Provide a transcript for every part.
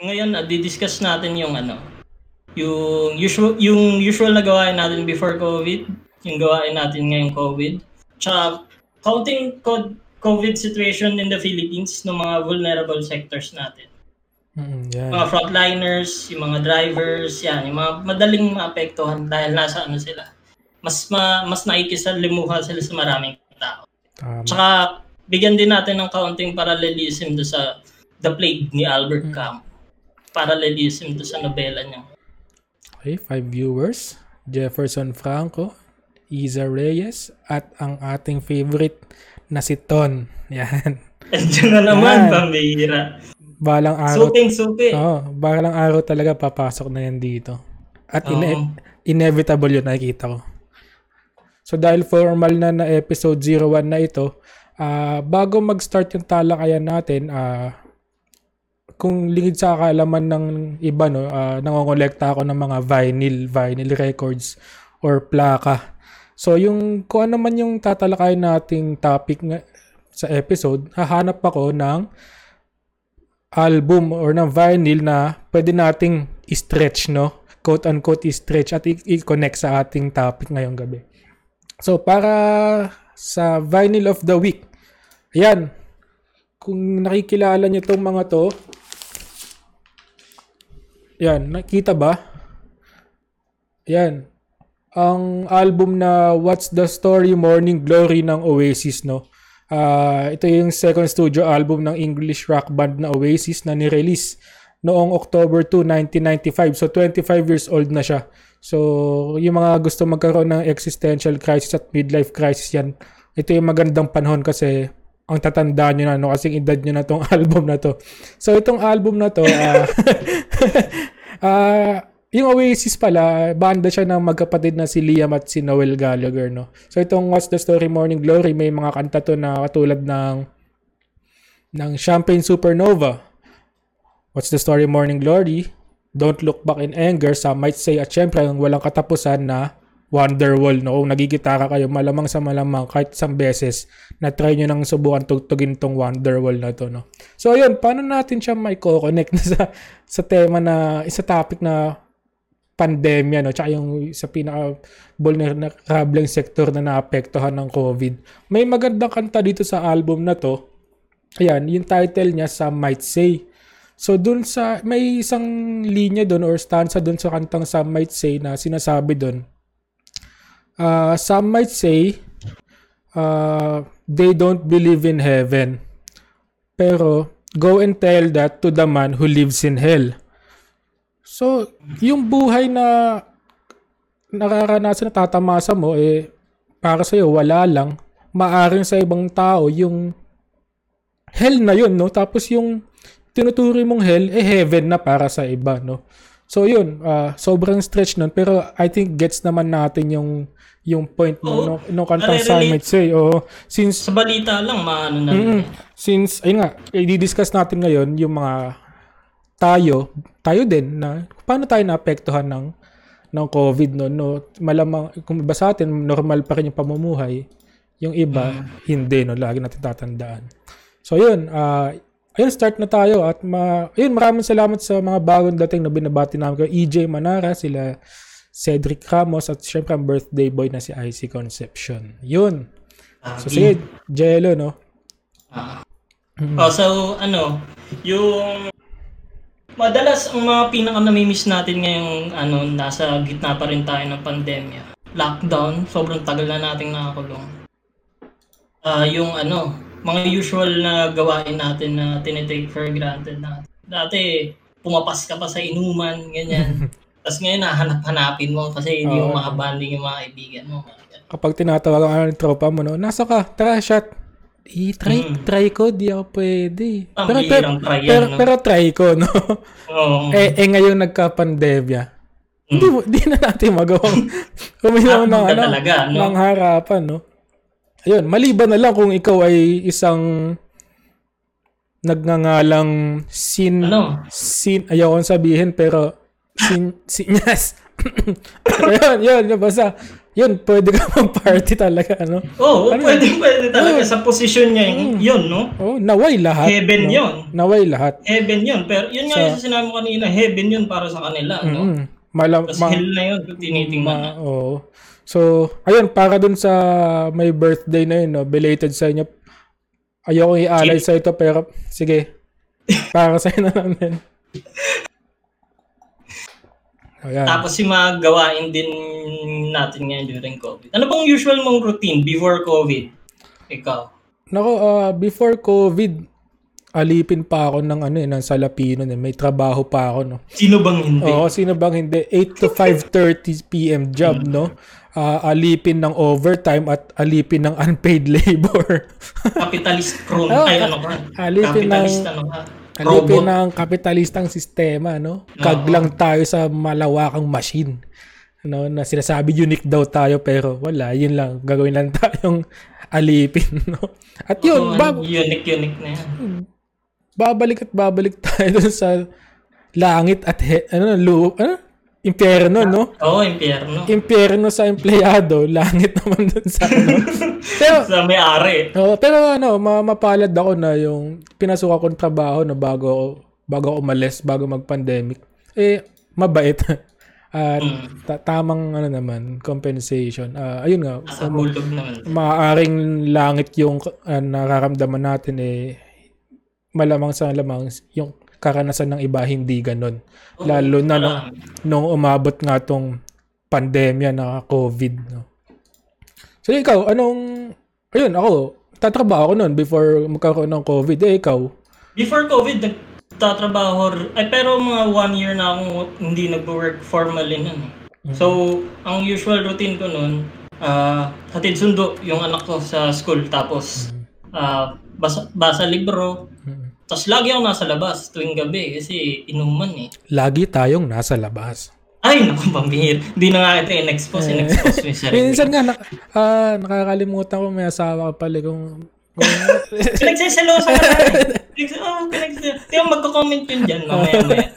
ngayon uh, didiscuss natin yung ano, yung usual yung usual na gawain natin before COVID, yung gawain natin ngayong COVID. Tsaka counting COVID situation in the Philippines ng mga vulnerable sectors natin. Mm, yan. Mga frontliners, yung mga drivers, yan, yung mga madaling maapektuhan dahil nasa ano sila. Mas ma, mas nakikisalimuha sila sa maraming tao. Tama. Tsaka bigyan din natin ng kaunting parallelism do sa The Plague ni Albert Camus. Parallelism do sa nobela niya. Okay, five viewers. Jefferson Franco, Isa Reyes, at ang ating favorite na si Ton. Yan. Andiyan na naman, Yan. pambihira. Balang araw. Suking suki. Oo, balang araw talaga papasok na yan dito. At ine- inevitable yun, nakikita ko. So dahil formal na na episode 01 na ito, ah, bago mag-start yung talakayan natin, ah, kung lingid sa kaalaman ng iba, no, uh, nangongolekta ako ng mga vinyl, vinyl records or plaka. So yung kung ano man yung tatalakayin nating topic nga, sa episode, hahanap ako ng album or ng vinyl na pwede nating i-stretch, no? Quote-unquote i-stretch at i-connect sa ating topic ngayong gabi. So, para sa vinyl of the week, ayan, kung nakikilala nyo itong mga to, yan, nakita ba? Yan, ang album na What's the Story Morning Glory ng Oasis, no? Ah, ito yung second studio album ng English rock band na Oasis na ni-release noong October 2, 1995. So 25 years old na siya. So yung mga gusto magkaroon ng existential crisis at midlife crisis yan, ito yung magandang panahon kasi ang tatandaan nyo na, no? Kasing edad nyo na tong album na to. So itong album na to, ah, ah, yung Oasis pala, banda siya ng magkapatid na si Liam at si Noel Gallagher, no? So itong What's the Story Morning Glory, may mga kanta to na katulad ng ng Champagne Supernova, What's the Story Morning Glory, Don't Look Back in Anger, Some Might Say, at syempre ang walang katapusan na Wonderwall, no? Kung nagigitara kayo, malamang sa malamang, kahit isang beses, na try nyo nang subukan tugtugin tong Wonderwall na to, no? So, ayun, paano natin siya may connect na sa, sa tema na, isa topic na pandemya no tsaka yung sa pinaka vulnerable sector na naapektuhan ng COVID. May magandang kanta dito sa album na to. Ayan, yung title niya sa Might Say. So dun sa may isang linya doon or stanza doon sa kantang Some Might Say na sinasabi doon. Uh, some might say uh, they don't believe in heaven. Pero go and tell that to the man who lives in hell. So, yung buhay na nararanasan na tatamasa mo, eh, para sa'yo, wala lang. Maaring sa ibang tao, yung hell na yun, no? Tapos yung tinuturi mong hell, eh, heaven na para sa iba, no? So, yun, ah, sobrang stretch nun. Pero I think gets naman natin yung yung point mo nung, nung kantang Might Say. Oo, since Sa balita lang, maano na. Mm, since, ayun nga, i-discuss natin ngayon yung mga tayo, tayo din na paano tayo naapektuhan ng ng COVID no, no? Malamang kung iba sa atin normal pa rin yung pamumuhay. Yung iba hindi no? Lagi natin tatandaan. So yun ah ayun start na tayo at ma ayun maraming salamat sa mga bagong dating na binabati namin kay EJ Manara sila Cedric Ramos at syempre ang birthday boy na si IC Conception yun. So sige Jello no? Oh, so ano, yung madalas ang mga pinaka namimiss natin ngayong ano, nasa gitna pa rin tayo ng pandemya. Lockdown, sobrang tagal na nating nakakulong. Ah, yung ano, mga usual na gawain natin na tinitake for granted natin. Dati, pumapas ka pa sa inuman, ganyan. Tapos ngayon, nahanap-hanapin mo kasi hindi mo Oo. makabanding yung mga kaibigan mo. kapag tinatawag ang tropa mo, no, nasa ka, tara, shot. I-try, Mm. try ko, di ako pwede. Ang Pero, pero, try yan, pero, no? pero try ko, no? Oo. eh, eh, ngayon nagka-pandemya. Hindi, mo- di na natin magawang uminom ng. Ah, ano, talaga, no? ng harapan, no? Ayun, maliban na lang kung ikaw ay isang nagngangalang sin, Ano? sin, ayaw kong sabihin, pero sin, sin, yes. ayun, yun, yun, basta, yun, pwede ka mag-party talaga, ano? Oo, Ano pwede, pwede talaga sa posisyon niya yun, yun, no? Oh, naway lahat. Heaven no? yun. Naway lahat. Heaven yun. Pero yun nga Sa- yung sinabi mo kanina, heaven yun para sa kanila, no? Mm. Malam, Tapos ma- hell na yun tinitingnan ma- na. oo. So, ayun, para dun sa may birthday na yun, no, belated sa inyo. Ayoko i-alay sa ito, pero sige. Para sa na lang din. Ayan. Tapos yung mga gawain din natin ngayon during COVID. Ano bang usual mong routine before COVID? Ikaw. Nako, ah, before COVID, alipin pa ako ng ano eh, ng Salapino. Eh. May trabaho pa ako, no? Sino bang hindi? Oo, sino bang hindi? 8 to 5.30 p.m. job, no? Ah, alipin ng overtime at alipin ng unpaid labor. Capitalist crone. Oh, Ay, ano ka? alipin ng- ano ka? alipin Robot. ng kapitalistang sistema, no? Kaglang tayo sa malawakang machine. No, na sinasabi unique daw tayo pero wala, yun lang. Gagawin lang tayong alipin, no? At yun, Oo, bab- unique, unique na yan. Babalik at babalik tayo dun sa langit at he- ano, lu- ano? Impyerno, no? Oo, impyerno. Impyerno sa empleyado, langit naman dun sa ano. pero, Sa may-ari. oh, pero ano, ma- mapalad ako na yung pinasukan kong trabaho na bago ako, bago ako umalis, bago mag-pandemic. Eh, mabait. At Mm. ta- tamang ano naman, compensation. Ah, ayun nga, Sa hulog naman. maaaring langit yung uh, nararamdaman natin eh malamang sa lamang yung karanasan ng iba hindi ganun. Lalo na nung, nung umabot nga tong pandemya na COVID. No? So ikaw, anong... Ayun, ako, tatrabaho ako noon before magkaroon ng COVID. Eh, ikaw, Before COVID, nagtatrabaho, ay pero mga one year na akong hindi nag-work formally nun. eh. So, ang usual routine ko nun, ah hatid sundo yung anak ko sa school, tapos ah basa, basa libro, tapos lagi ako nasa labas tuwing gabi kasi inuman eh. lagi tayong nasa labas. Ay, naku, pambihir. Hindi na nga ito in-expose, in-expose mo yung sarili. Minsan nga, na, ah, nakakalimutan ko may asawa ka pala kung... kung ka na. Pinags- oh, pinagsiselosa. Kaya magko-comment yun dyan mamaya maya.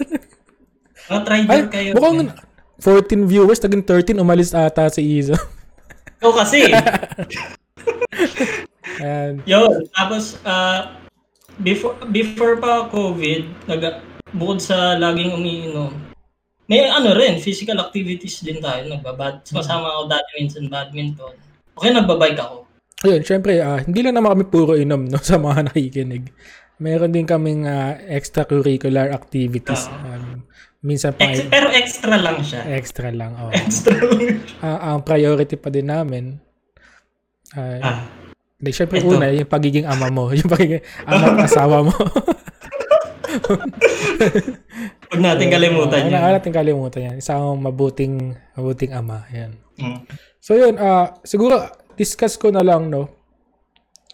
Mga try ay, kayo. mukhang 14 viewers, naging 13, umalis ata si Izo. Ikaw kasi. Ayan. Yun. Tapos, ah, before before pa COVID, nag, bukod sa laging umiinom, may ano rin, physical activities din tayo. Nagbabad, sumasama ako dati minsan badminton. Okay, nagbabike ako. Ayun, syempre, ah, hindi lang naman kami puro inom no, sa mga nakikinig. Meron din kaming ah, extracurricular activities. Um, minsan pa Ex- pero extra lang siya. extra lang. Oh. Extra lang. Ah, ang priority pa din namin, ay, Ah, Hindi, syempre Ito. una, yung pagiging ama mo. Yung pagiging ama at asawa mo. huwag natin kalimutan Wala yun. ka natin kalimutan yan. Isang mabuting, mabuting ama. Yan. Mm. So yun, ah siguro discuss ko na lang, no?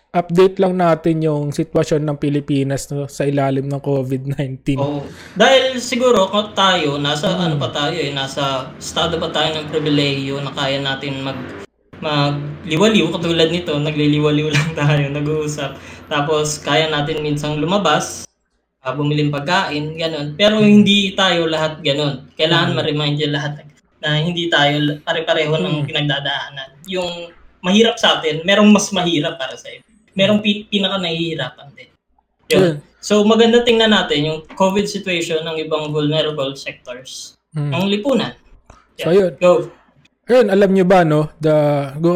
Update lang natin yung sitwasyon ng Pilipinas no, sa ilalim ng COVID-19. Oo. Dahil siguro kung tayo, nasa ano pa tayo eh, nasa estado pa tayo ng pribilehiyo na kaya natin mag magliwaliw katulad nito, nagliliwaliw lang tayo, nag-uusap. Tapos kaya natin minsang lumabas, uh, bumiling pagkain, ganun. Pero hindi tayo lahat ganun. Kailangan ma-remind yung lahat na hindi tayo pare-pareho ng pinagdadaanan. Yung mahirap sa atin, merong mas mahirap para sa iyo. Merong pi- pinaka nahihirapan din. Yun. Yun. So maganda tingnan natin yung COVID situation ng ibang vulnerable sectors. Mm. Ang lipunan. So yun, Go. Ayun, alam nyo ba, no, the,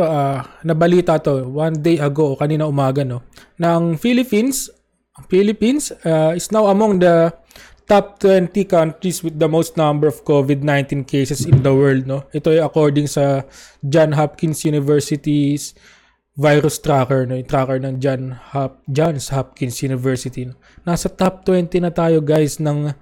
ah, nabalita to, one day ago, kanina umaga, no, ng Philippines, Philippines ah, is now among the top 20 countries with the most number of COVID-19 cases in the world, no. Ito ay according sa John Hopkins University's virus tracker, no, yung tracker ng John Hop, Johns Hopkins University. No? Nasa top 20 na tayo, guys, ng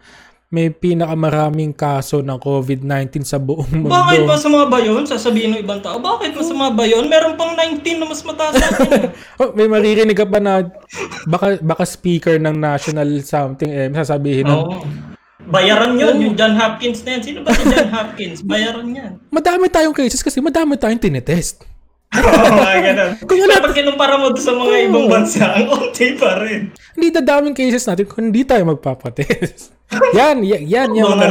may pinakamaraming kaso ng COVID-19 sa buong mundo. Bakit masama ba yun? Sasabihin ng ibang tao, bakit masama ba yun? Meron pang 19 na mas mataas sa atin. Oh, may maririnig ka pa na baka baka speaker ng national something eh sasabihin nun, Oo. Bayaran yun, yung John Hopkins na yan. Sino ba si John Hopkins? Bayaran yan. madami tayong cases kasi madami tayong tinetest. Oo, mga ganun. Kung wala- Kapag kinumpara mo sa mga ibang bansa, ang unti pa rin. Hindi dadaming cases natin kung hindi tayo magpapatest. Yan, yan, yan yung mga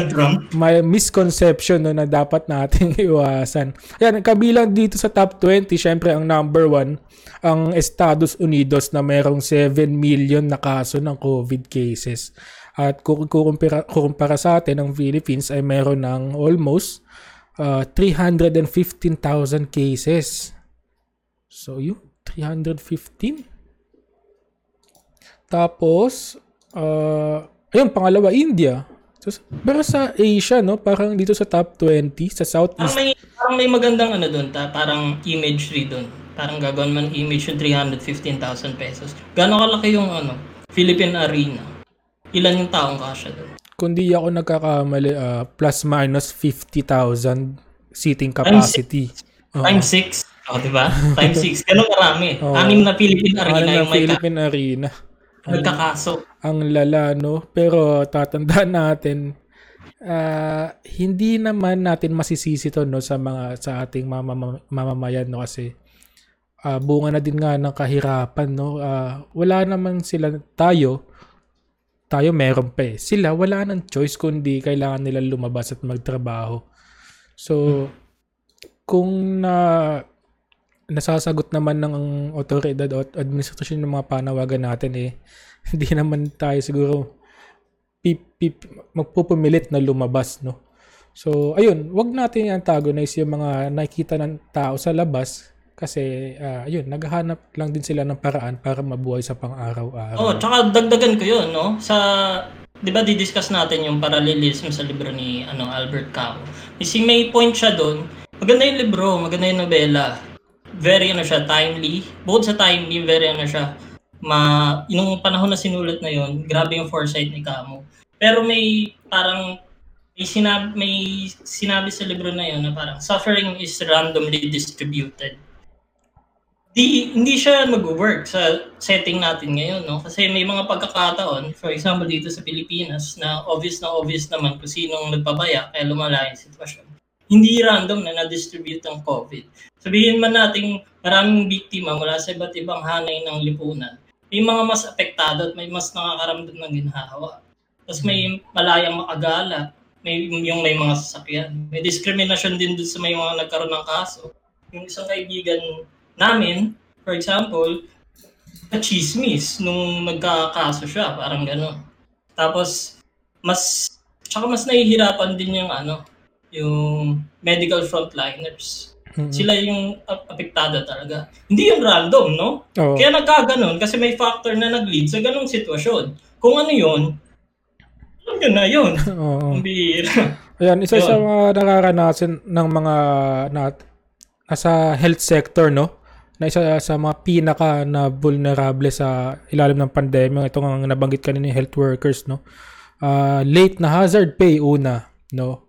may misconception no, na dapat nating iwasan. Yan, kabilang dito sa top 20, syempre ang number one, ang Estados Unidos na merong 7 million na kaso ng COVID cases. At kung kukumpara, kukumpara sa atin, ang Philippines ay meron ng almost uh, 315,000 cases. So, yun, 315? Tapos, uh, ayun, pangalawa, India. So, pero sa Asia, no, parang dito sa top 20, sa Parang Southeast, may, parang may magandang ano doon, ta, parang imagery doon. Parang gagawin man image yung 315,000 pesos. Gano'ng kalaki yung ano, Philippine Arena? Ilan yung taong kasya doon? kung di ako nagkakamali, uh, plus minus 50,000 seating capacity. Times 6. O, di ba? Times 6. Ganun karami. Oo. Anim na Philippine Arena na yung may ka- Philippine Arena. Nagkakaso. Ang lala, no? Pero tatandaan natin, ah, hindi naman natin masisisi to, no, sa mga sa ating mamama- mamamayan, no? Kasi ah, bunga na din nga ng kahirapan, no? Ah, wala naman sila, tayo, tayo meron pa eh. Sila, wala nang choice kundi kailangan nila lumabas at magtrabaho. So, kung na nasasagot naman ng otoridad o administrasyon ng mga panawagan natin eh, hindi naman tayo siguro pip, pip, magpupumilit na lumabas, no? So, ayun, wag natin antagonize yung mga nakikita ng tao sa labas kasi, ah, ayun, naghahanap lang din sila ng paraan para mabuhay sa pang-araw-araw. Oh, tsaka dagdagan ko 'yun, no? Sa 'di ba di-discuss natin yung parallelism sa libro ni ano Albert Camus. Kasi may point siya doon. Maganda yung libro, maganda yung nobela. Very ano siya, timely. Bukod sa timely, very ano siya. Ma, yung panahon na sinulat na yon, grabe yung foresight ni Camus. Pero may parang may sinabi, may sinabi sa libro na yon na parang suffering is randomly distributed di hindi siya mag-work sa setting natin ngayon, no? Kasi may mga pagkakataon, for example dito sa Pilipinas, na obvious na obvious naman kung sinong nagpabaya kaya lumala yung sitwasyon. Hindi random na na-distribute ang COVID. Sabihin man nating maraming biktima mula sa iba't ibang hanay ng lipunan. May mga mas apektado at may mas nakakaramdam ng ginhawa. Tapos may malayang makagala, may yung may mga sasakyan. May discrimination din dun sa may mga nagkaroon ng kaso. Yung isang kaibigan namin, for example, na chismis nung nagkakaso siya, parang gano'n. Tapos, mas, tsaka mas nahihirapan din yung ano, yung medical frontliners. Mhm. Sila yung ap- apektado talaga. Hindi yung random, no? Oo. Kaya nagkaganon kasi may factor na nag-lead sa ganong sitwasyon. Kung ano yun, alam nyo na yun. Oo. Ang bihira. Ayan, isa Yun. sa mga nararanasan ng mga na, nasa health sector, no? Na isa sa mga pinaka na vulnerable sa ilalim ng pandemya. Ito ang nabanggit kanina yung health workers, no? Ah, late na hazard pay una, no?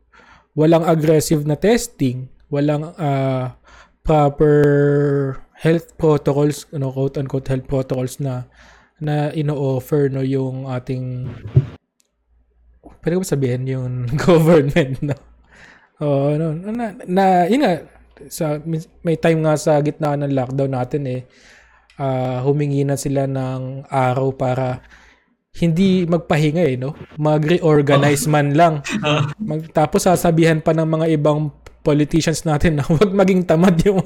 Walang aggressive na testing, walang ah, proper health protocols, ano, quote unquote health protocols na na ino-offer no yung ating pwede ko ba sabihin yung government no Oo, no, na, na, yun nga, sa, may time nga sa gitna ng lockdown natin eh, ah, humingi na sila ng araw para hindi magpahinga eh, no? Mag-reorganize man lang. Mag, tapos sasabihan pa ng mga ibang politicians natin na huwag maging tamad yung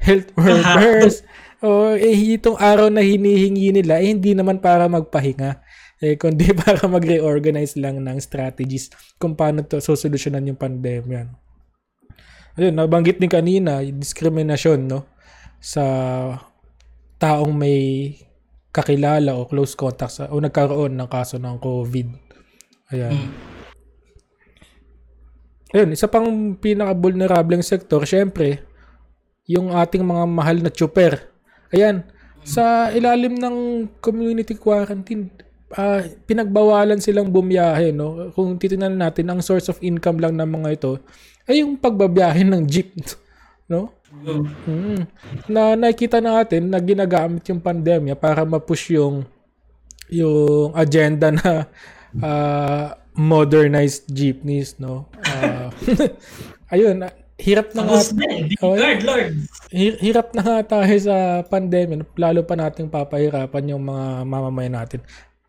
health workers. o eh, itong araw na hinihingi nila, eh, hindi naman para magpahinga. Eh, kundi para mag-reorganize lang ng strategies kung paano to sosolusyonan yung pandemya. Ayun, nabanggit din kanina, yung discrimination, no? Sa taong may kakilala o close contact sa, o nagkaroon ng kaso ng COVID. Ayan. Mm. Ayun, isa pang pinaka-vulnerableng sektor, syempre, yung ating mga mahal na chuper. Ayan, sa ilalim ng community quarantine, ah, pinagbawalan silang bumiyahe, no? Kung titingnan natin, ang source of income lang ng mga ito ay yung pagbabiyahe ng jeep, no? Mm. Na nakikita natin na ginagamit yung pandemya para ma-push yung yung agenda na ah, modernized jeepneys, no? Ah, ayun, ah, hirap na nga Oh, Lord, Lord. Hi- hirap na nga tayo sa pandemya, lalo pa nating papahirapan yung mga mamamayan natin.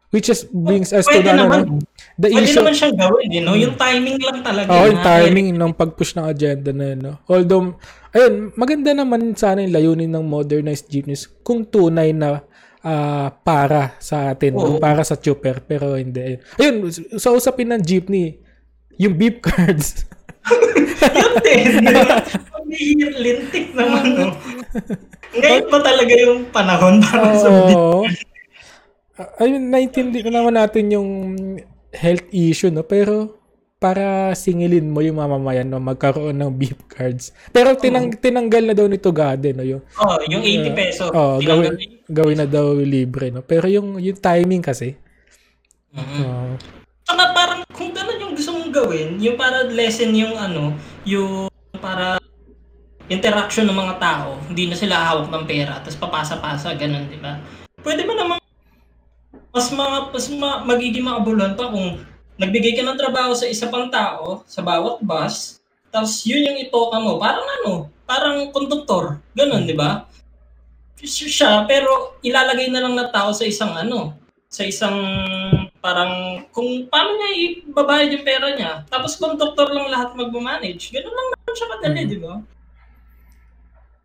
Which just brings us to Pwede the, ano, naman. no? the Pwede issue. naman siyang gawin, you know? Yung timing lang talaga. Oo, eh, yung timing ng pag-push ng agenda na yun, no? Although, ayun, maganda naman sana yung layunin ng modernized jeepneys kung tunay na ah, para sa atin? Oo. para sa chopper, pero hindi. Ayun, sa usapin ng jeepney, yung beep cards. Yun din? Pamihir, lintik naman, no? Ngayon pa talaga yung panahon para sa Oo. Ah, ayun, naintindi ko naman natin yung health issue, no? Pero, para singilin mo yung mamamayan, no? Magkaroon ng beep cards. Pero tinang, tinanggal na daw nito Gade, no? Yung, Oh, yung 80 peso. oh, tinanggal gawin, gawin na daw libre, no? Pero yung, yung timing kasi, Mhm. oh, Saka parang kung gano'n yung gusto mong gawin, yung para lessen yung ano, yung para interaction ng mga tao, hindi na sila hawak ng pera, tapos papasa-pasa, ganun, di ba? Pwede ba namang mas mga mas ma, magiging makabuluhan pa kung nagbigay ka ng trabaho sa isa pang tao sa bawat bus, tapos yun yung itoka mo, parang ano, parang konduktor, ganun, di ba? Siya, pero ilalagay na lang na tao sa isang ano, sa isang parang kung paano niya ibabayad yung pera niya. Tapos konduktor lang lahat magmamanage. Ganun lang naman siya kadali, di ba?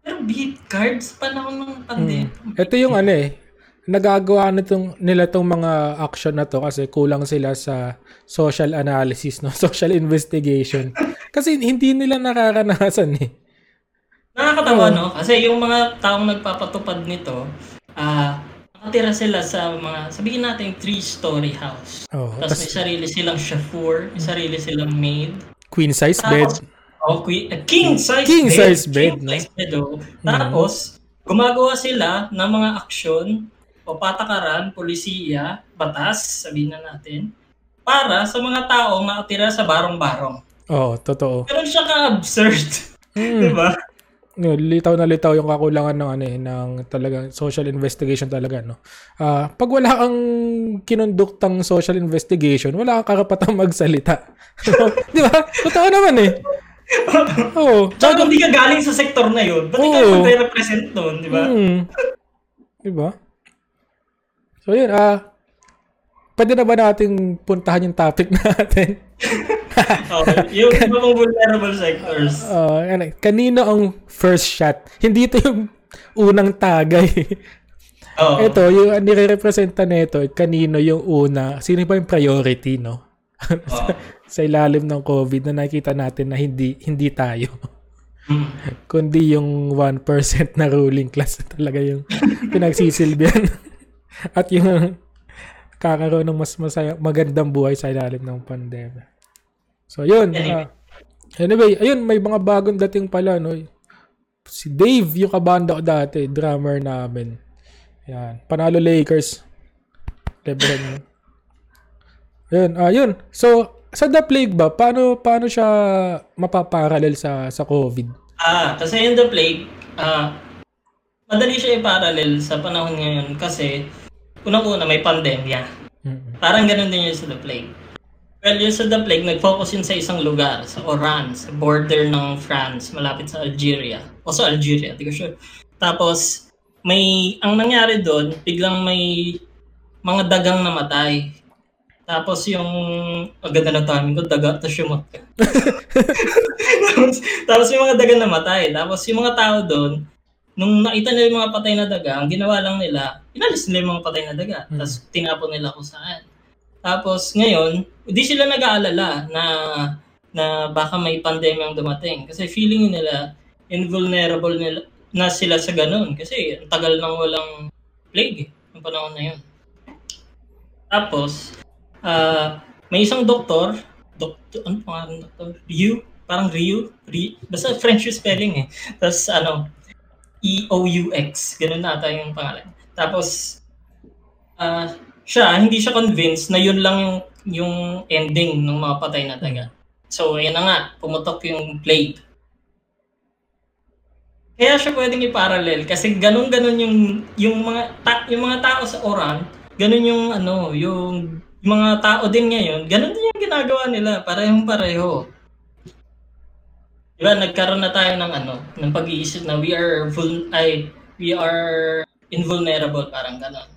Pero beat cards, panahon ng pandemic. ito yung ano eh, nagagawa nitong, nila tong mga action na to kasi kulang sila sa social analysis, no? Social investigation. Kasi hindi nila nararanasan eh. Nakakatawa, no? Kasi yung mga taong nagpapatupad nito, ah, nakatira sila sa mga, sabihin natin, three-story house. Oh, Tapos may tas sarili silang chauffeur, may sarili silang maid. queen size bed. Tapos, oh, que- uh, king size King bed. size bed, King no? size bed, oh. Tapos, gumagawa sila ng mga aksyon o patakaran, polisiya, batas, sabihin na natin, para sa mga taong nakatira sa barong-barong. Oh, totoo. Ganun siya ka-absurd. Mm. Di No, litaw na litaw yung kakulangan ng ano eh, ng talagang social investigation talaga no. Ah, pag wala kang kinonduktang social investigation, wala kang karapatang magsalita. 'Di ba? Totoo naman eh. Oo. Tsaka kung di ka galing sa sektor na yun, ba't Oo. ikaw magre-represent doon, di ba? Hmm. 'Di ba? So yun, ah Pwede na ba nating puntahan yung topic natin? Okay. Yung iba pong vulnerable sectors. Uh, ano, kanino ang first shot? Hindi ito yung unang tagay. Oo. Ito, yung nire-representa nito, kanino yung una, sino ba yung priority, no? Oo. Sa ilalim ng COVID na nakita natin na hindi hindi tayo. Hmm. Kundi yung 1% na ruling class na talaga yung pinagsisilbihan. At yung kakaroon ng mas masaya, magandang buhay sa ilalim ng pandemya. So, yun. Anyway. ah, anyway, ayun, may mga bagong dating pala, no? Si Dave, yung kabanda ko dati, drummer namin. Yan. Panalo Lakers. Lebron. no? Ayun, ayun. So, sa The Plague ba, paano, paano siya mapaparallel sa, sa COVID? Ah, kasi yung The Plague, ah, madali siya i-parallel sa panahon ngayon kasi unang-una may pandemya. Mm. Parang ganun din yun sa The Plague. Well, yung sa The Plague, nag-focus yun sa isang lugar, sa Oran, sa border ng France, malapit sa Algeria. O sa Algeria, di ko sure. Tapos, may, ang nangyari doon, biglang may mga dagang namatay. Tapos yung, ang ganda ng timing ko, daga, tapos yung mga- tapos, tapos yung mga daga namatay. Tapos yung mga tao doon, nung nakita nila yung mga patay na daga, ang ginawa lang nila, inalis nila yung mga patay na daga. Hmm. Tapos tinapon nila kung saan. Tapos ngayon, hindi sila nag-aalala na na baka may pandemyang dumating. Kasi feeling nila invulnerable nila na sila sa ganun. Kasi ang tagal nang walang plague eh, ng panahon na yun. Tapos, ah may isang doktor, doktor, ano pangalan ng doktor? Ryu? Parang Ryu? Ryu? Basta French spelling eh. Tapos ano, E-O-U-X. Ganun na ata yung pangalan. Tapos, ah siya, hindi siya convinced na yun lang yung, ending ng mga patay na taga. So, ayan na nga, pumutok yung plague. Kaya siya pwedeng i-parallel kasi ganun-ganun yung yung mga ta- yung mga tao sa Oran, ganun yung ano, yung, yung mga tao din ngayon, ganun din yung ginagawa nila, parehong pareho. Diba, nagkaroon na tayo ng ano, ng pag-iisip na we are vul- ay we are invulnerable parang ganun.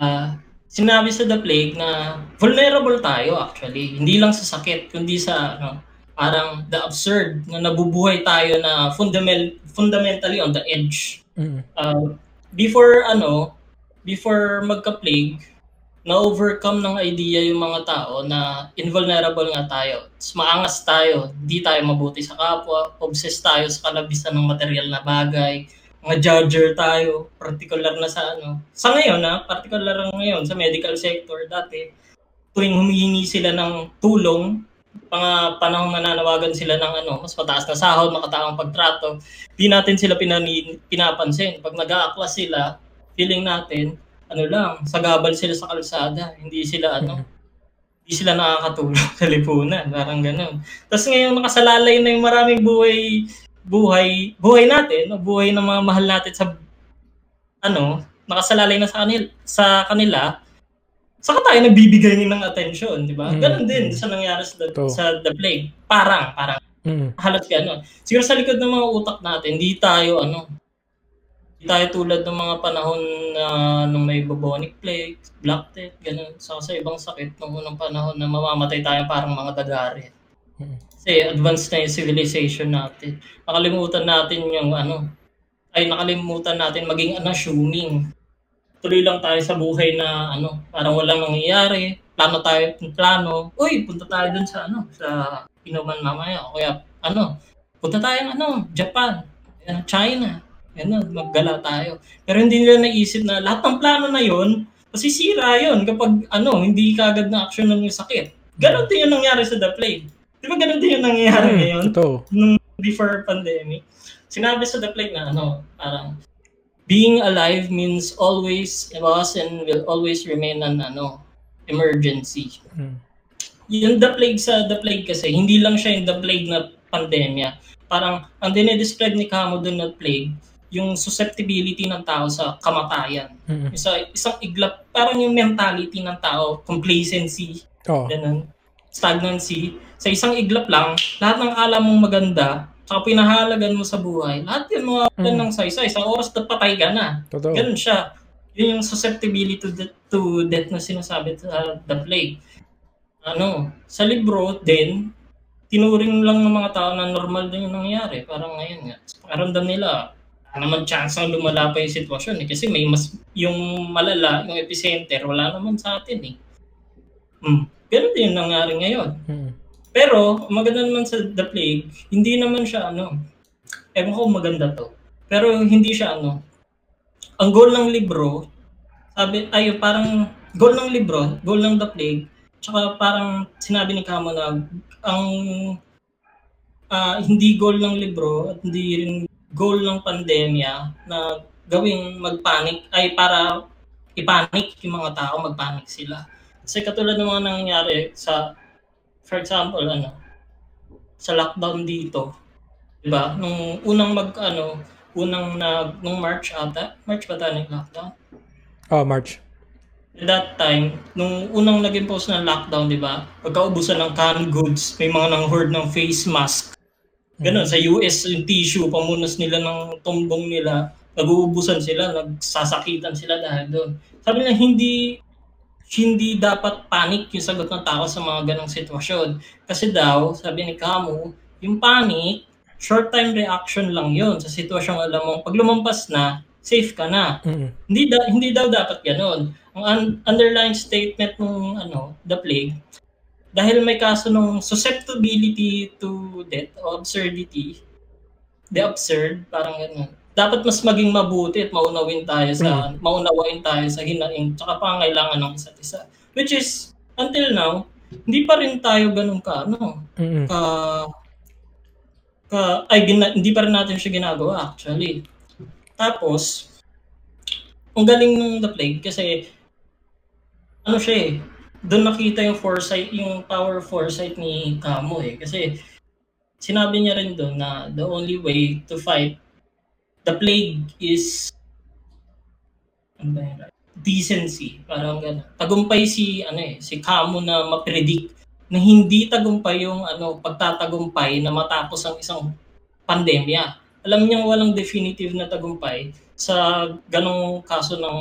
Ah, sinabi sa The Plague na vulnerable tayo actually. Hindi lang sa sakit, kundi sa ano, parang the absurd na nabubuhay tayo na fundamental fundamentally on the edge. Mm. Uh, before ano, before magka-plague, na-overcome ng idea yung mga tao na invulnerable nga tayo. Maangas tayo, di tayo mabuti sa kapwa, obsessed tayo sa kalabisan ng material na bagay, mga judger tayo, particular na sa ano. Sa ngayon na, particular ngayon sa medical sector, dati, tuwing humihingi sila ng tulong, mga panahon nananawagan sila ng ano, mas mataas na sahod, makataong pagtrato, di natin sila pinani, pinapansin. Pag nag-aaklas sila, feeling natin, ano lang, sagabal sila sa kalsada. Hindi sila ano, hindi sila nakakatulong sa lipunan. Parang ganun. Tapos ngayon nakasalalay na yung maraming buhay buhay buhay natin, no? buhay ng mga mahal natin sa ano, nakasalalay na sa kanila, sa kanila saka tayo nagbibigay ng attention, di ba? Mm. Ganun din sa nangyari sa, To. sa The Plague. Parang, parang Mm. halos gano'n. Siguro sa likod ng mga utak natin, hindi tayo ano, hindi tayo tulad ng mga panahon na nung may bubonic plague, black death, gano'n. So, sa ibang sakit, nung unang panahon na mamamatay tayo parang mga dagari. Kasi advanced na yung civilization natin. Nakalimutan natin yung ano, ay nakalimutan natin maging unassuming. Tuloy lang tayo sa buhay na ano, parang walang nangyayari. Plano tayo, plano. Uy, punta tayo dun sa ano, sa inuman mamaya. O kaya ano, punta tayo ano, Japan, China. Ano, maggala tayo. Pero hindi nila naisip na lahat ng plano na yon masisira yon kapag ano, hindi kagad na action ng sakit. Ganon din yung nangyari sa The Plague. Di ba ganon din yung nangyayari Mm. ngayon? Totoo. nung before pandemic, sinabi sa The Plague na ano, parang being alive means always was and will always remain an ano, emergency. Mm. Yung The Plague sa The Plague kasi, hindi lang siya yung The Plague na pandemya. Parang, ang dinedescribe ni Camo dun na plague, yung susceptibility ng tao sa kamatayan. Mm. Isa, isang iglap, parang yung mentality ng tao, complacency, Oo. ganun, stagnancy. Sa isang iglap lang, lahat ng akala mong maganda, saka pinahalagan mo sa buhay, lahat yun mga Mm. ng saysay. Sa oras na patay ka na. Totoo. Ganun siya. Yun yung susceptibility to, de- to death na sinasabi sa The Plague. Ano, sa libro din, tinuring lang ng mga tao na normal din yung nangyari. Parang ngayon nga. Sa pakiramdam nila, naman chance ang lumala pa yung sitwasyon eh. Kasi may mas, yung malala, yung epicenter, wala naman sa atin eh. Hmm. Ganun din yung nangyari ngayon. Mm. Pero, maganda naman sa The Plague, hindi naman siya ano, ewan ko maganda to. Pero hindi siya ano, ang goal ng libro, sabi, ay parang goal ng libro, goal ng The Plague, tsaka parang sinabi ni Kamo na ang ah, hindi goal ng libro at hindi rin goal ng pandemya na gawing magpanic ay para ipanic yung mga tao, magpanic sila. Kasi katulad ng mga nangyari sa for example, ano, sa lockdown dito, 'di ba? Nung unang mag ano, unang nag nung March ata, March ba tayo nag-lockdown? Oh, March. At that time, nung unang naging post ng lockdown, 'di ba? Pagkaubusan ng canned goods, may mga nang hoard ng face mask. Ganun, sa US, yung tissue, pamunas nila ng tumbong nila, nag-uubusan sila, nagsasakitan sila dahil doon. Sabi nila, hindi hindi dapat panic yung sagot ng tao sa mga ganong sitwasyon. Kasi daw, sabi ni Camus, yung panic, short time reaction lang yun sa sitwasyong alam mo, pag lumampas na, safe ka na. Mm. Hindi, da- hindi daw dapat ganon. Ang un- underlying statement ng ano, the plague, dahil may kaso ng susceptibility to death o absurdity, the absurd, parang ganun. Dapat mas maging mabuti at maunawin tayo sa maunawain tayo sa hinaing tsaka pangailangan ng isa't isa. Which is until now, hindi pa rin tayo ganun ka ano, Mm. ka ka ay gina, hindi pa rin natin siya ginagawa actually. Tapos ang galing ng The Plague kasi ano siya eh, doon nakita yung foresight, yung power foresight ni Kamo eh. Kasi sinabi niya rin doon na the only way to fight the plague is ano ba yun? decency. Parang gano'n. Tagumpay si, ano eh, si Kamo na ma-predict na hindi tagumpay yung ano, pagtatagumpay na matapos ang isang pandemya. Alam niyang walang definitive na tagumpay sa ganong kaso ng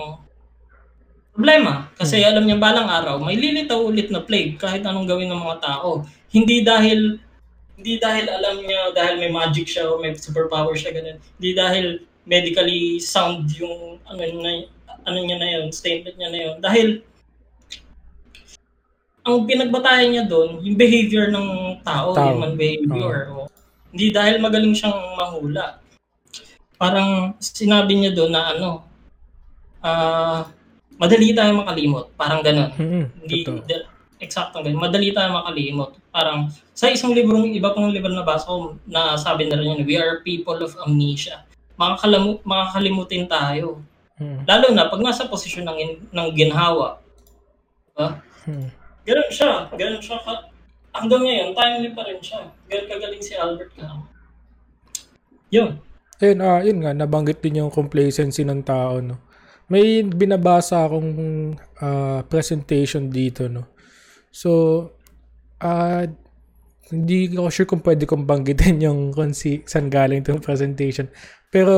problema. Kasi alam niya balang araw, may lilitaw ulit na plague kahit anong gawin ng mga tao. Hindi dahil hindi dahil alam niya dahil may magic siya o may superpower siya ganun. Hindi dahil medically sound yung ano na ano niya na yun, statement niya na yun. Dahil ang pinagbatayan niya doon, yung behavior ng tao, Tao. human behavior. O, hindi dahil magaling siyang mahula. Parang sinabi niya doon na ano, ah, madali tayo makalimot. Parang ganun. Mm, Hindi. Exact ganun. Madali tayo makalimot. Parang sa isang libro, iba pang libro na basa ko, na sabi na rin yun, we are people of amnesia. Makakalamu- makakalimutin tayo. Mm, Lalo na pag nasa posisyon ng, ng ginhawa. Diba? mm. Ganun siya. Ganun siya. Ka- hanggang ngayon, timely pa rin siya. Ganun kagaling si Albert Camus. Yun. Ayun, ah, yun nga, nabanggit din yung complacency ng tao, no. May binabasa akong ah, presentation dito, no. So, ah, hindi ko sure kung pwede kong banggitin yung kung si, saan galing itong presentation. Pero,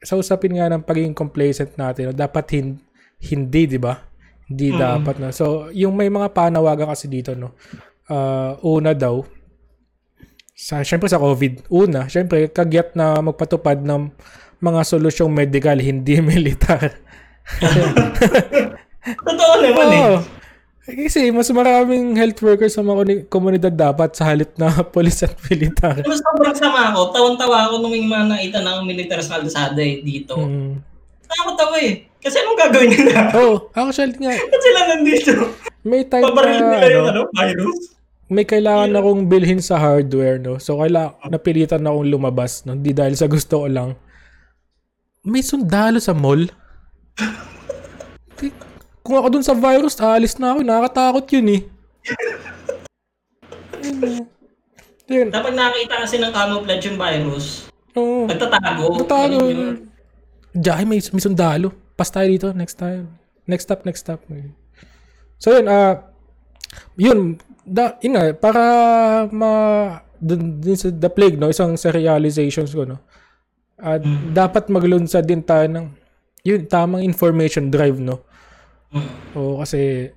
sa usapin nga ng pagiging complacent natin, dapat hin- hindi, di ba? Hindi Mm. dapat, no. So, yung may mga panawagan kasi dito, no. Ah, una daw, sa syempre sa COVID. Una, syempre kagyat na magpatupad ng mga solusyong medical hindi militar. Totoo naman eh. Oo. Kasi mas maraming health workers sa mga komuni- komunidad dapat sa halit na polis at militar. Mas sobrang sama ako. Tawan-tawa ako nung may mga nakita ng military sa kalsada eh, dito. Mm. Ako eh. Kasi anong gagawin nila? Oh, actually nga, Ba't sila nandito? may time Pabaril na nila yung ano, ano, virus? may kailangan akong bilhin sa hardware, no? So, kaila, napilitan akong lumabas, no? Hindi dahil sa gusto ko lang. May sundalo sa mall. Kung ako dun sa virus, aalis na ako. Nakakatakot yun, eh. Ayun. Ayun. Kapag nakita kasi ng camouflage yung virus, Oo. nagtatago. Tatago. Ganun yun. Diyan, may, may sundalo. Pas tayo dito, next time. Next stop, next stop. So, yun, ah, yun, da, yun nga, para ma, dun, dun sa The Plague, no, isang sa realizations ko, no, at dapat maglunsad din tayo ng, yun, tamang information drive, no. Mm. O kasi,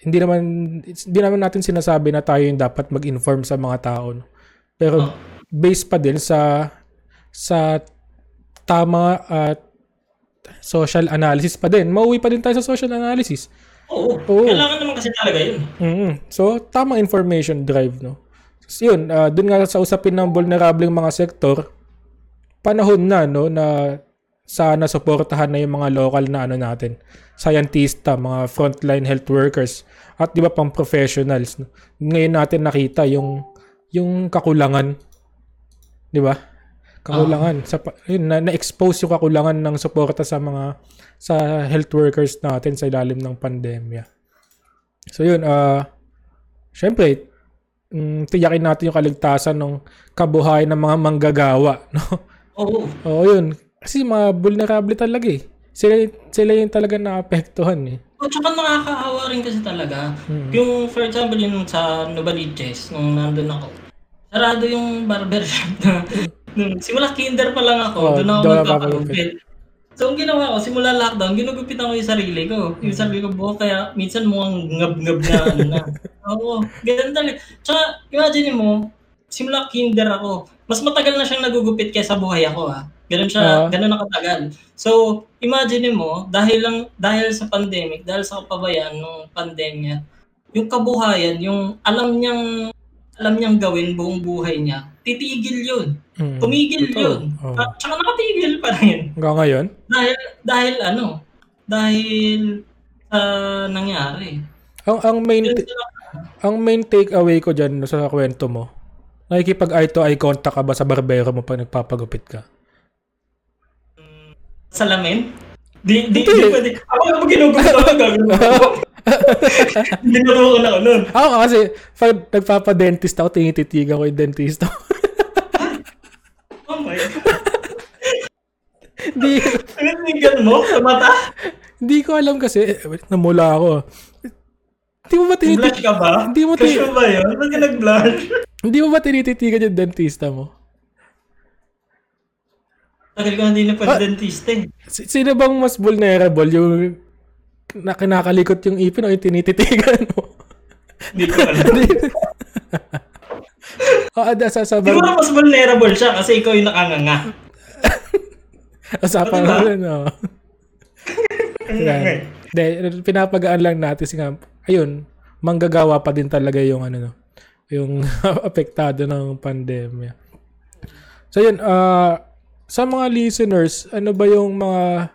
hindi naman, it's- hindi naman natin sinasabi na tayo yung dapat mag-inform sa mga tao, no. Pero, based pa din sa, sa tama at social analysis pa din. Mauwi pa din tayo sa social analysis. Oo. Oo. Kailangan naman kasi talaga yun. mm So, tamang information drive, no? So, yun, ah, dun nga sa usapin ng vulnerable mga sektor, panahon na, no, na sana suportahan na yung mga local na ano natin, scientista, mga frontline health workers, at di ba pang professionals. Ngayon natin nakita yung yung kakulangan, di ba? Kakulangan. Sa, pa- yun, na, na-expose yung kakulangan ng suporta sa mga sa health workers natin sa ilalim ng pandemya. So yun, ah syempre, mm, tiyakin natin yung kaligtasan ng kabuhayan ng mga manggagawa, no? Oo. Oo, yun. Kasi mga vulnerable talaga eh. Sila, sila yung talaga naapektuhan eh. At saka nakakaawa rin kasi talaga. Mm. Yung, for example, yung sa Novaliches, nung nandun ako, sarado yung barbershop na, nung simula kinder pa lang ako, Oh, doon ako magpapagupit. So, ang ginawa ko, simula lockdown, ginugupitan ko yung sarili ko. Yung sarili ko buhok, kaya minsan mukhang ngab-ngab na ano na. Oo, ganun talaga. Tsaka, imagine mo, simula kinder ako, mas matagal na siyang nagugupit kaysa buhay ako ha. Ganun siya, Ah. ganun na katagal. So, imagine mo, dahil lang dahil sa pandemic, dahil sa kapabayaan ng pandemya, yung kabuhayan, yung alam niyang alam niyang gawin buong buhay niya, titigil 'yun. Mm. Tumigil Totoo. 'yun. Oo. At saka nakatigil pa rin. Hanggang ngayon? Dahil dahil ano? Dahil sa nangyari. Ang, ang main t- ang main takeaway ko dyan sa kwento mo, nakikipag eye to eye contact ka ba sa barbero mo pag nagpapagupit ka? Salamin? Di, di, Hindi. di pwede. Ako ako ginugupit ako gagawin ko. Ginagawa ko na ako nun. Ako kasi, pag nagpapadentist ako, tinititigan ko yung dentista. Oh my God. Di, Tinitigan mo sa mata? di ko alam kasi, eh, wait, namula ako. Di mo ba tinititigan? Blush ka ba? Hindi mo Crush ti- mo ba yun? Ba't ka nag-blush? Hindi mo ba tinititigan yung dentista mo? Tagal ko na hindi na Ah. dentista eh. S- Sino bang mas vulnerable? Yung na kinakalikot yung ipin o yung tinititigan mo. Hindi ko alam. Oo, oh, sa sa Siguro mas vulnerable siya kasi ikaw yung nakanganga. Usapan Diba? mo rin. Yan. De, pinapagaan lang natin si nga, ayun, manggagawa pa din talaga yung ano no, yung apektado ng pandemya. So yun, ah sa mga listeners, ano ba yung mga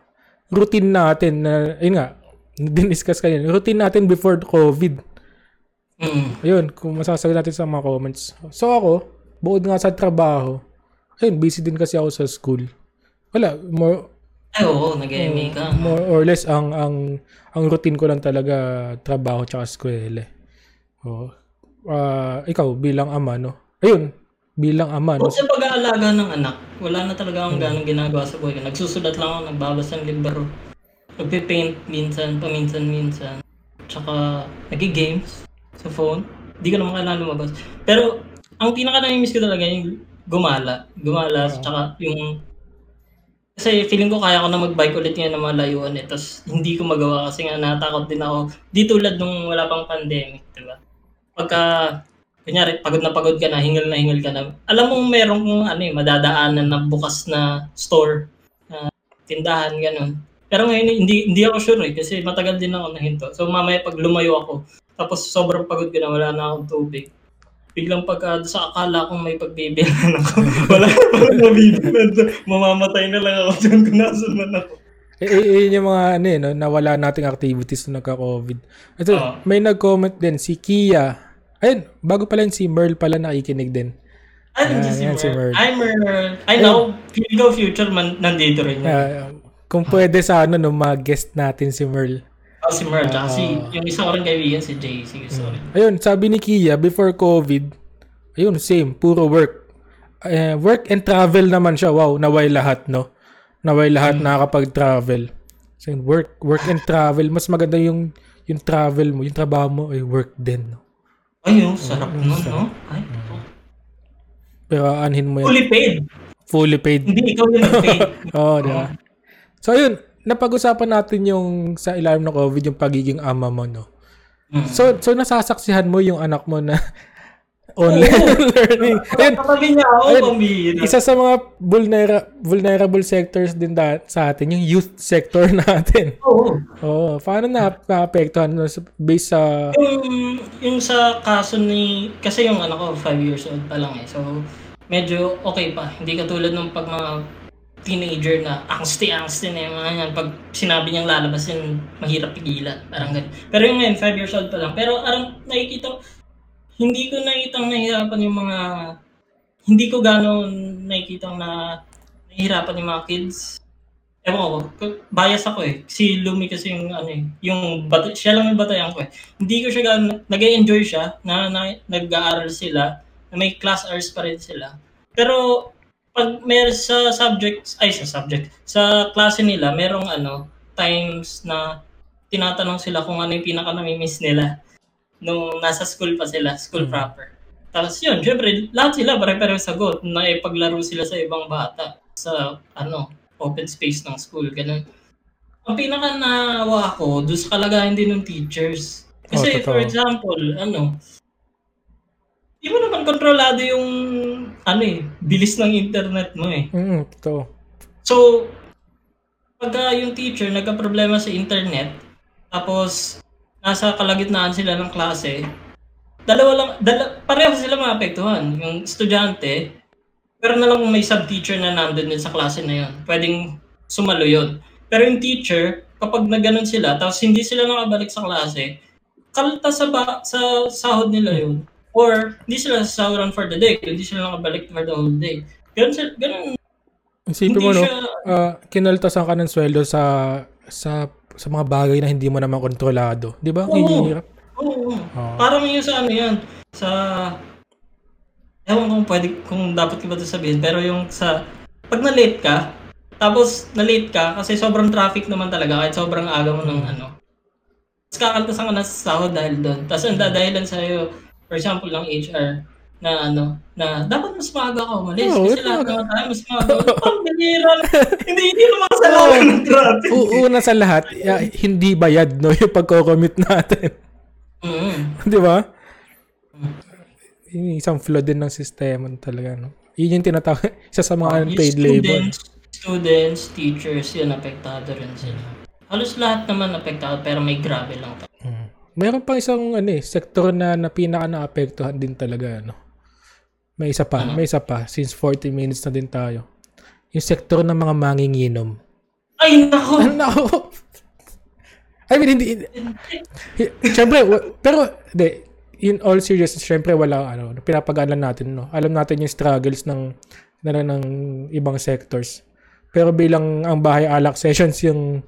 routine natin na, yun nga, diniscuss kanina, routine natin before COVID. Mm. Ayun, kung masasagot natin sa mga comments. So ako, bukod nga sa trabaho, ayun, busy din kasi ako sa school. Wala, more, Ay, oo, nag-MA ka. more or less ang ang ang routine ko lang talaga trabaho tsaka eskwela. Oh. Ah, ikaw bilang ama no. Ayun, bilang ama no. Bukod sa pag-aalaga ng anak, wala na talaga akong ganong ginagawa sa buhay ko. Nagsusulat lang ako, nagbabasa ng libro. Nagpe-paint minsan, paminsan-minsan. Tsaka, nag-games sa phone. Hindi ko naman kailangan lumabas. Pero, ang pinaka-namimiss ko talaga yung gumala. Gumala, tsaka yung... Kasi feeling ko kaya ko na mag-bike ulit ngayon ng mga layuan eh. Tapos hindi ko magawa kasi nga natakot din ako. Di tulad nung wala pang pandemic, di ba? Pagka kunyari, pagod na pagod ka na, hingal na hingal ka na, alam mo merong ano eh, madadaanan na bukas na store, na tindahan, ganun. Pero ngayon, hindi, hindi ako sure eh, kasi matagal din ako nahinto. So mamaya pag lumayo ako, tapos sobrang pagod ka na, wala na akong tubig. Biglang pagka sa akala kong may pagbibilan ako, wala na pala mabibilan. Mamamatay na lang ako dyan kung nasan man ako. Eh, eh, eh, yung mga ano eh, no, nawala nating activities nung nagka-COVID. Ito, Oo. may nag-comment din si Kia. Ayun, bago pala yun, si Merl pala nakikinig din. Ay, Yan, hindi si yan si Mer. Mer. Ay, Mer. I know, feel ko future man, nandito rin yun. Ah, kung pwede sa ano no, mag-guest natin si Merl. Oh, si Mer, tsaka si, yung isa ko rin kaibigan, si Jay. Sige, sorry. Ayun, sabi ni Kia, before COVID, ayun, same, puro work. Eh, work and travel naman siya. Wow, naway lahat, no? Naway lahat nakakapag-travel. So, work, work and travel. Mas maganda yung yung travel mo, yung trabaho mo ay work din, no? Ay, yung sarap nun, no? Ay, Pero anhin mo yan. fully paid. Fully paid. Hindi, ikaw yung nag-paid. Oo, di ba? So, ayun, napag-usapan natin yung sa ilalim ng COVID, yung pagiging ama mo, no? Mm. So, so nasasaksihan mo yung anak mo na online learning. Ayun, Katabi niya ako, Ayun, pambihira. isa sa mga vulnera- vulnerable sectors din da- sa atin, yung youth sector natin. Oo. Oo, paano na naapektuhan no, sa- based sa... Yung, yung sa kaso ni, kasi yung anak ko, 5 years old pa lang eh. So, medyo okay pa. Hindi katulad ng pag mga teenager na angsty-angsty na yung mga yan. Pag sinabi niyang lalabas yun, mahirap pigilan. Parang ganun. Pero yung ngayon, 5 years old pa lang. Pero arang nakikita, hindi ko nakikita nahihirapan yung mga, hindi ko gano'n nakikita na nahihirapan yung mga kids. Ewan ko, bias ako eh. Si Lumi kasi yung ano eh, yung bata, siya lang yung batayan ko eh. Hindi ko siya gano'n, nag-enjoy siya na, na nag-aaral sila, na may class hours pa rin sila. Pero pag may sa subjects, ay sa subject, sa klase nila, merong ano, times na tinatanong sila kung ano yung pinaka namimiss nila nung nasa school pa sila, school proper. Tapos yun, syempre, lahat sila pare-pareho sagot na ipaglaro sila sa ibang bata sa ano, open space ng school, ganun. Ang pinaka naawa ko, doon sa kalagayan din ng teachers. Kasi Oh, totoo. for example, ano, di mo naman kontrolado yung ano eh, bilis ng internet mo eh. Mm, totoo. So, pagka yung teacher nagka-problema sa internet, tapos nasa kalagitnaan sila ng klase, dalawa lang, dala, pareho sila maapektuhan. Yung estudyante, pero na lang may sub-teacher na nandun din sa klase na yun. Pwedeng sumalo yun. Pero yung teacher, kapag na ganun sila, tapos hindi sila nakabalik sa klase, kalta sa, ba, sa sahod nila yun. Or, hindi sila sasahuran for the day, hindi sila nakabalik for the whole day. Ganun, sila- ganun Isipin mo, no, siya, ah, kinaltasan ka ng sweldo sa sa sa mga bagay na hindi mo naman kontrolado. Di ba? Oo. Hihirap. Oo. Oo. Parang yun sa ano yan, sa... Ewan kung pwede, kung dapat ko ba ito sabihin, pero yung sa... Pag na-late ka, tapos na-late ka, kasi sobrang traffic naman talaga, kahit sobrang aga mo ng ano. Tapos kakaltasan ka na sa sahod dahil doon. Tapos ang dadahilan sa'yo, for example, ng HR, na ano, na dapat mas maaga ka umalis Oo, kasi lahat naman tayo mas maaga. Ang bihira. hindi, hindi naman kasalanan ng traffic. U- una sa lahat, hindi bayad no yung pagko-commute natin. Mm. Di ba? Yung isang flaw din ng sistema talaga, no? Yun yung tinatawag, isa sa mga unpaid labor. students, students, teachers, yun, apektado rin sila. Halos lahat naman apektado, pero may grabe lang. Mm. Meron pang isang ano eh, sektor na, na pinaka naapektuhan din talaga, no? May isa pa, may isa pa, since 40 minutes na din tayo. Yung sektor ng mga manginginom. Ay, nako! Ano? I mean, hindi, Siyempre, pero, de, in all seriousness, siyempre wala, ano, pinapag-alan natin, no? Alam natin yung struggles ng, na, ng ibang sectors. Pero bilang ang bahay alak sessions yung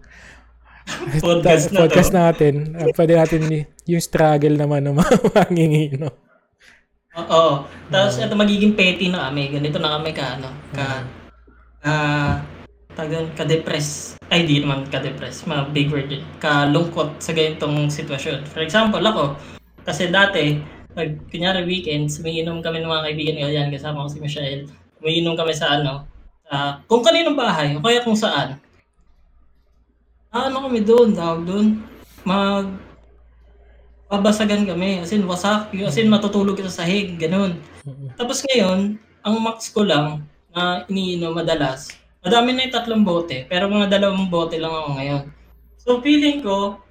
Podcast na podcast natin, uh, pwede natin yung struggle naman ng mga mangingino. Oo. Tapos ito magiging petty na kami. Ganito na kami ka ano, ka ah tagan ka-depress. Ay, di naman ka-depress. Mga big word yun. Kalungkot sa ganitong sitwasyon. For example, ako, kasi dati, pag kunyari weekends, umiinom kami ng mga kaibigan ko yan, kasama ko si Michelle. Umiinom kami sa ano, sa kung kaninong bahay, o kaya kung saan. Ah, ano kami doon, tawag doon. Mag babasagan kami. As in, wasak. As in, matutulog ka sa sahig. Ganun. Tapos ngayon, ang max ko lang na iniinom madalas, madami na yung tatlong bote, pero mga dalawang bote lang ako ngayon. So, feeling ko,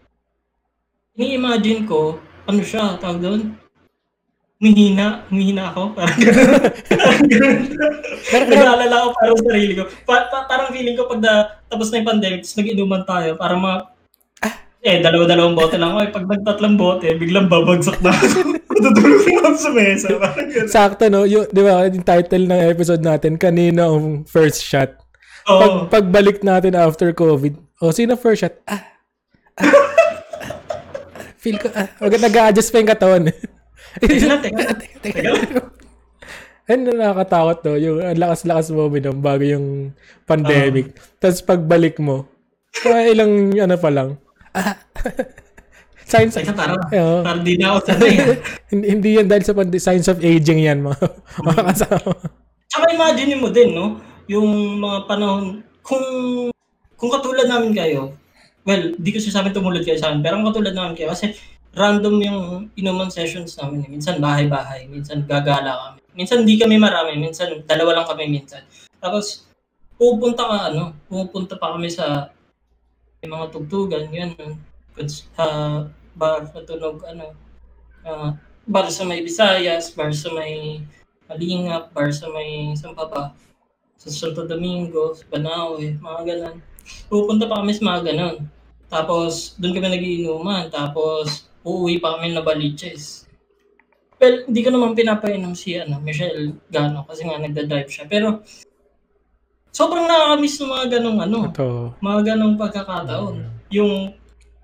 ini-imagine ko, ano siya, tawag doon? Humihina, humihina ako. Parang gano'n. Nag-aalala ko parang sa sarili ko. Pa- pa- parang feeling ko pag na, tapos na yung pandemic, tapos nag-inuman tayo, parang mga, eh, dalawa-dalawang bote lang ako. Eh, pag nagtatlong bote, biglang babagsak na ako. Tutulog na ako sa mesa. Sakto, no? Yung, di ba, yung title ng episode natin, kanina ang first shot. Oo. Pag, pagbalik natin after COVID, o, sino first shot? Ah, ah, feel ko, ah, wag nag-a-adjust pa yung katawan. Teka lang, teka lang. Teka, teka. Ano nakakatakot to, yung ang lakas-lakas mo uminom bago yung pandemic. Tapos pagbalik mo, mga ilang ano pa lang. Ah, signs Teka, parang, Oo. parang di na ako sanay. hindi, hindi yan dahil sa pand- signs of aging yan mga, mga kasama. Tsaka imagine mo din, no? Yung mga panahon, kung kung katulad namin kayo, well, di ko sasabihin tumulad kayo sa amin, pero kung katulad namin kayo, kasi random yung inuman sessions namin. Minsan bahay-bahay, minsan gagala kami. Minsan hindi kami marami, minsan dalawa lang kami minsan. Tapos, pupunta ka, ano, pupunta pa kami sa may mga tugtugan, yun, sa bar, sa tunog, ano, ah, bar sa may Visayas, bar sa may Malingap, bar sa may saan pa ba? Sa Santo Domingo, sa Banawe, mga ganun. Pupunta pa kami sa mga ganun. Tapos, doon kami nagiinuman. Tapos, uuwi pa kami na baliches. Well, hindi ko naman pinapainom si ano, Michelle Gano kasi nga nagda-drive siya. Pero, sobrang nakakamiss ng mga ganong ano, Ito. mga ganong pagkakataon. Yung,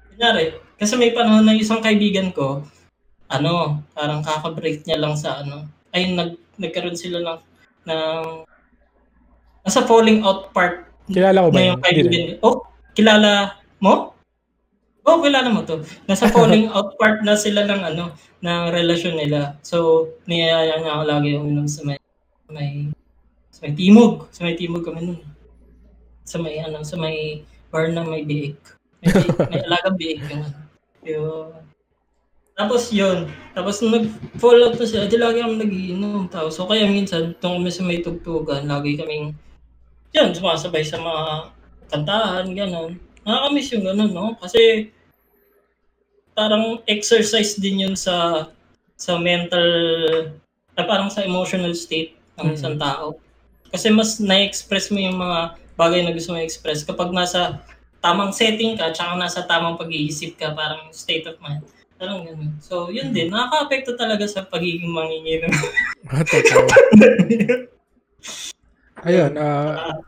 kunyari, kasi may panahon na isang kaibigan ko, ano, parang kakabreak niya lang sa ano, ay nag, nagkaroon sila ng, ng, nasa falling out part Kilala ko ba na yun? yung kaibigan. Oh, kilala mo? Oh, kilala mo to. Nasa falling out part na sila ng ano, ng relasyon nila. So, niyayaya niya ako lagi uminom sa may, may, sa may timog. Sa may timog kami nun. Sa may, ano, sa may bar na may biik. May, biik- may alagang biik ano. Yung, tapos yun. Tapos nag-fall out na sila, di lagi kami nagiinom. Tapos, so kaya minsan, nung kami sa may tugtugan, lagi kaming yan, sumasabay sa mga kantahan, gano'n. Nakakamiss yung gano'n, no? Kasi parang exercise din yun sa sa mental, na parang sa emotional state ng isang tao. Kasi mas na-express mo yung mga bagay na gusto mo i-express kapag nasa tamang setting ka, tsaka nasa tamang pag-iisip ka, parang state of mind. Parang ganun. So, yun din. Nakaka-apekto talaga sa pagiging manginginom. Totoo. Ayun, ah,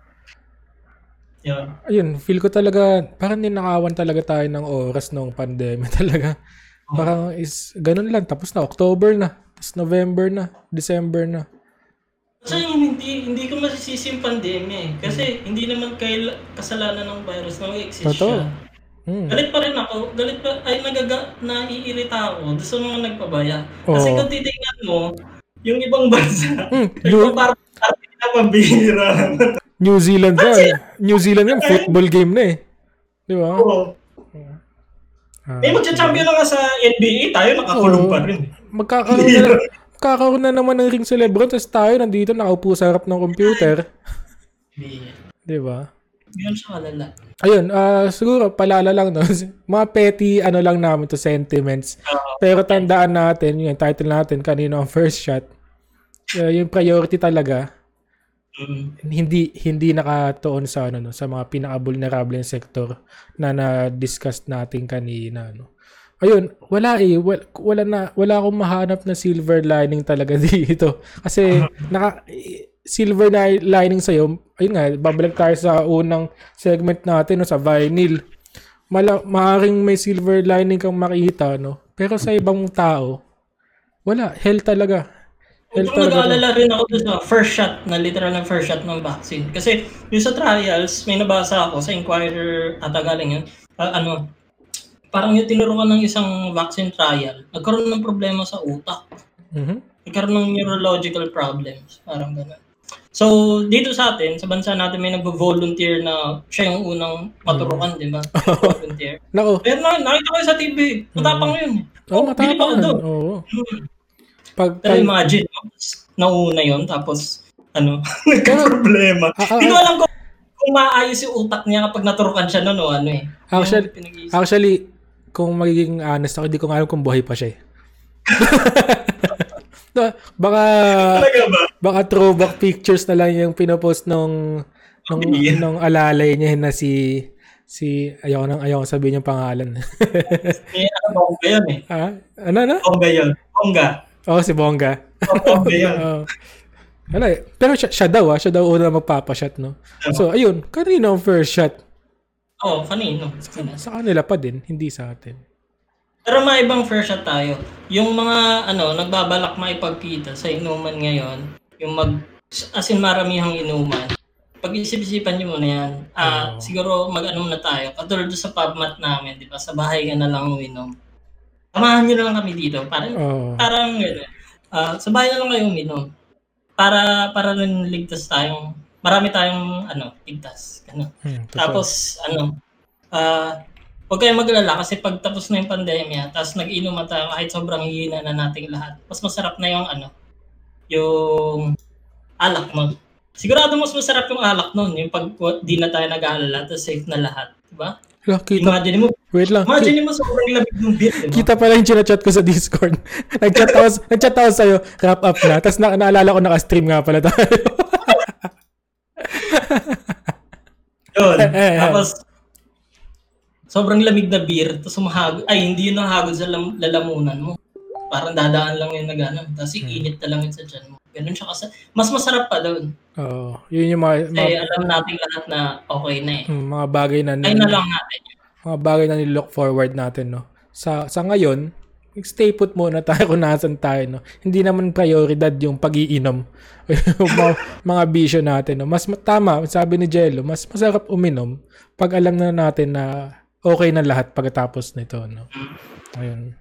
yun. ayun, feel ko talaga, parang ninakawan talaga tayo ng oras nung pandemic talaga. Parang is, ganun lang, tapos na, October na, tapos November na, December na. Kasi hindi hindi ko masisisi yung pandemya eh. Kasi hindi naman kail kasalanan ng virus na exist Totoo. siya. Hmm. Galit pa rin ako. Galit pa, ay nagaga, naiirita ako doon sa mga nagpabaya. Kasi Oo. kung titignan mo, yung ibang bansa, Hmm, yung New, parang parang na mabihira. New Zealand yan. New Zealand yan, football game na eh. Di ba? Oo. Ah, Eh, magcha-champion na nga sa NBA, tayo nakakulong Oo. pa rin. magkakaroon na, magkakaroon na naman ng ring celebration tapos tayo nandito nakaupo sa harap ng computer. Di ba? Yun siya kalala. Ayun, ah siguro palala lang no. Mga petty ano lang namin to sentiments. Pero tandaan natin, yung title natin kanino ang first shot. uh, yung priority talaga Mm. hindi hindi nakatuon sa ano no, sa mga pinaka-vulnerable na sektor na na-discuss natin kanina no. Ayun, wala eh wala, wala na wala akong mahanap na silver lining talaga dito. Kasi naka silver na lining sa ayun nga, babalik tayo sa unang segment natin no, sa vinyl. Mala, maaring may silver lining kang makita no. Pero sa ibang tao, wala, hell talaga. Hell Kung talaga. nag-aalala rin ako sa first shot, na literal na first shot ng vaccine. Kasi yung sa trials, may nabasa ako sa Inquirer, ata galing yun, ah, ano, parang yung tinuruan ng isang vaccine trial, nagkaroon ng problema sa utak. Mhm. Nagkaroon ng neurological problems. Parang gano'n. So, dito sa atin, sa bansa natin, may nag-volunteer na siya yung unang maturukan, di ba? Volunteer. Nako, Pero na, nakita ko sa TV. Matapang yun. Oo, oh, Bilib ako matapang. doon. Oo. Pag, Pero imagine, no? nauna yun, tapos, ano, nagka-problema. Ah, ah, Hindi ko alam kung, kung maayos yung utak niya kapag naturukan siya noon o ano eh. Actually- actually, kung magiging honest ako, hindi ko nga alam kung buhay pa siya eh. Na- baka, ba? baka throwback pictures na lang yung pinopost nung, nung, Yeah. nung alalay niya na si, si, ayoko nang, ayoko sabihin yung pangalan. Eh, ano, bongga yun eh. ah, ano na? Bongga yun. Bongga. Oo, si Bongga. Oh, bongga yun. Oo. Wala eh. Pero siya, siya daw ah, siya daw una magpapashot, no? So, ayun, kanino ang first shot? Oo, oh, kanino? Sino? Sa kanila pa din, hindi sa atin. Pero may ibang first shot tayo. Yung mga ano, nagbabalak maipagkita sa inuman ngayon, yung mag as in maramihang inuman. Pag-isip-isipan niyo muna yan. Ah, Oo. siguro mag-ano na tayo. Katulad sa pubmat namin, 'di ba? Sa bahay ka na lang uminom. Samahan niyo na lang kami dito. Parang Oo. parang gano'n. Ah, sa bahay na lang kayo uminom. Para para rin ligtas tayong marami tayong ano, ligtas. Ganun. Hmm, totoo. Tapos, ano, ah, huwag kayong maglala kasi pag tapos na yung pandemya, tapos nag-inom at tayo kahit sobrang hihina na nating lahat, mas masarap na yung ano, yung alak nun. Sigurado mas masarap yung alak nun, yung pag di na tayo nag-aalala, tapos safe na lahat. Diba? Wala, kita, Imagine mo, wait lang. Imagine mo sobrang lamig ng beer, diba? kita pala yung chinachat ko sa Discord. nag-chat ako, nag-chat ako sa'yo, wrap up na. Tapos na, naalala ko naka-stream nga pala tayo. Yun. Eh, eh. Tapos, sobrang lamig na beer, tapos humahagod, ay, hindi yun nahagod sa lam- lalamunan mo. Parang dadaan lang yun na gano'n. Tapos Hmm. iinit na lang yun sa tiyan mo. Ganun siya kasi. Mas masarap pa doon. Oo. yun yung mga, Kasi mga, alam natin lahat na okay na eh. mm, mga bagay na, Ay na lang natin. mga bagay na nilook forward natin, no? Sa, sa ngayon, stay put muna tayo kung nasan tayo, no? Hindi naman prioridad yung pag-iinom. yung mga, mga bisyo natin, no? Mas ma- tama, sabi ni Jello, mas masarap uminom pag alam na natin na okay na lahat pagkatapos nito, no? Ayun.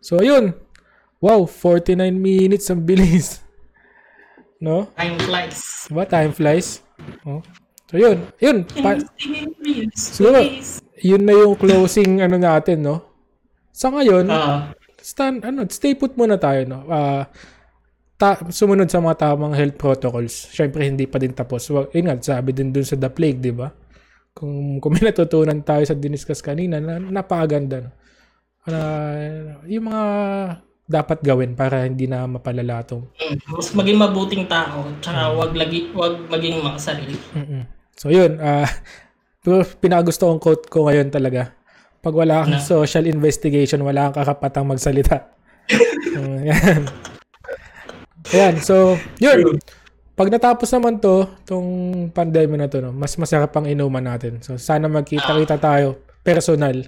So, ayun. Wow, 49 minutes ang bilis. No? Time flies. Diba? Time flies. Oh. So, yun. Yun. Pa- Siguro. yun na yung closing ano natin, no? Sa ngayon, Ah, stand, ano, stay put muna tayo, no? Ah, ta- sumunod sa mga tamang health protocols. Syempre, hindi pa din tapos. Well, yun nga, sabi din dun sa The Plague, di ba? Kung, kung may natutunan tayo sa diniscuss kanina, na, napakaganda. No? Ah, yung mga dapat gawin para hindi na mapalala tong mm, mas maging mabuting tao. Tsaka wag, lagi, wag maging makasarili. Mm-mm. So yun, pero pinakagusto kong quote ko ngayon talaga. Pag wala kang Na? social investigation, wala kang kakapatang magsalita. Mm, yan. Ayan, so yun. Pag natapos naman to, tong pandemya na to, no, mas masarap ang inuman natin. So sana magkita-kita tayo personal.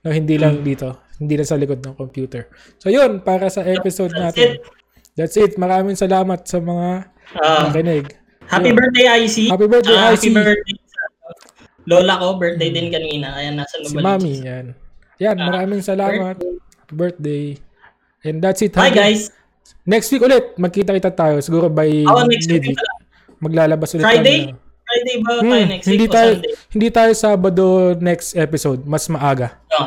No, hindi lang dito. Hindi lang sa likod ng computer. So yun, para sa episode That's natin. it. That's it. Maraming salamat sa mga Ah, nakinig. happy birthday, IC. Happy birthday, Ah, IC. Happy birthday lola ko. Birthday din kanina. Ayan, nasa Si Nubaliches. Mami, yan. Yan, Ah, maraming salamat. Happy birthday. And that's it. Hanggang- guys. Next week ulit, magkita-kita tayo. Siguro by Oh, next week pala. Maglalabas ulit Friday? kami. Friday ba Hmm, tayo next hindi week tayo, Sunday? hindi tayo Sabado next episode. Mas maaga. Oh,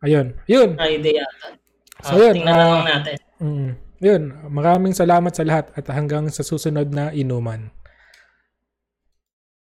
Ayun. Yun. Friday yata. So, Ah, yun, tingnan na lang natin. Mm. Yun. Maraming salamat sa lahat at hanggang sa susunod na inuman.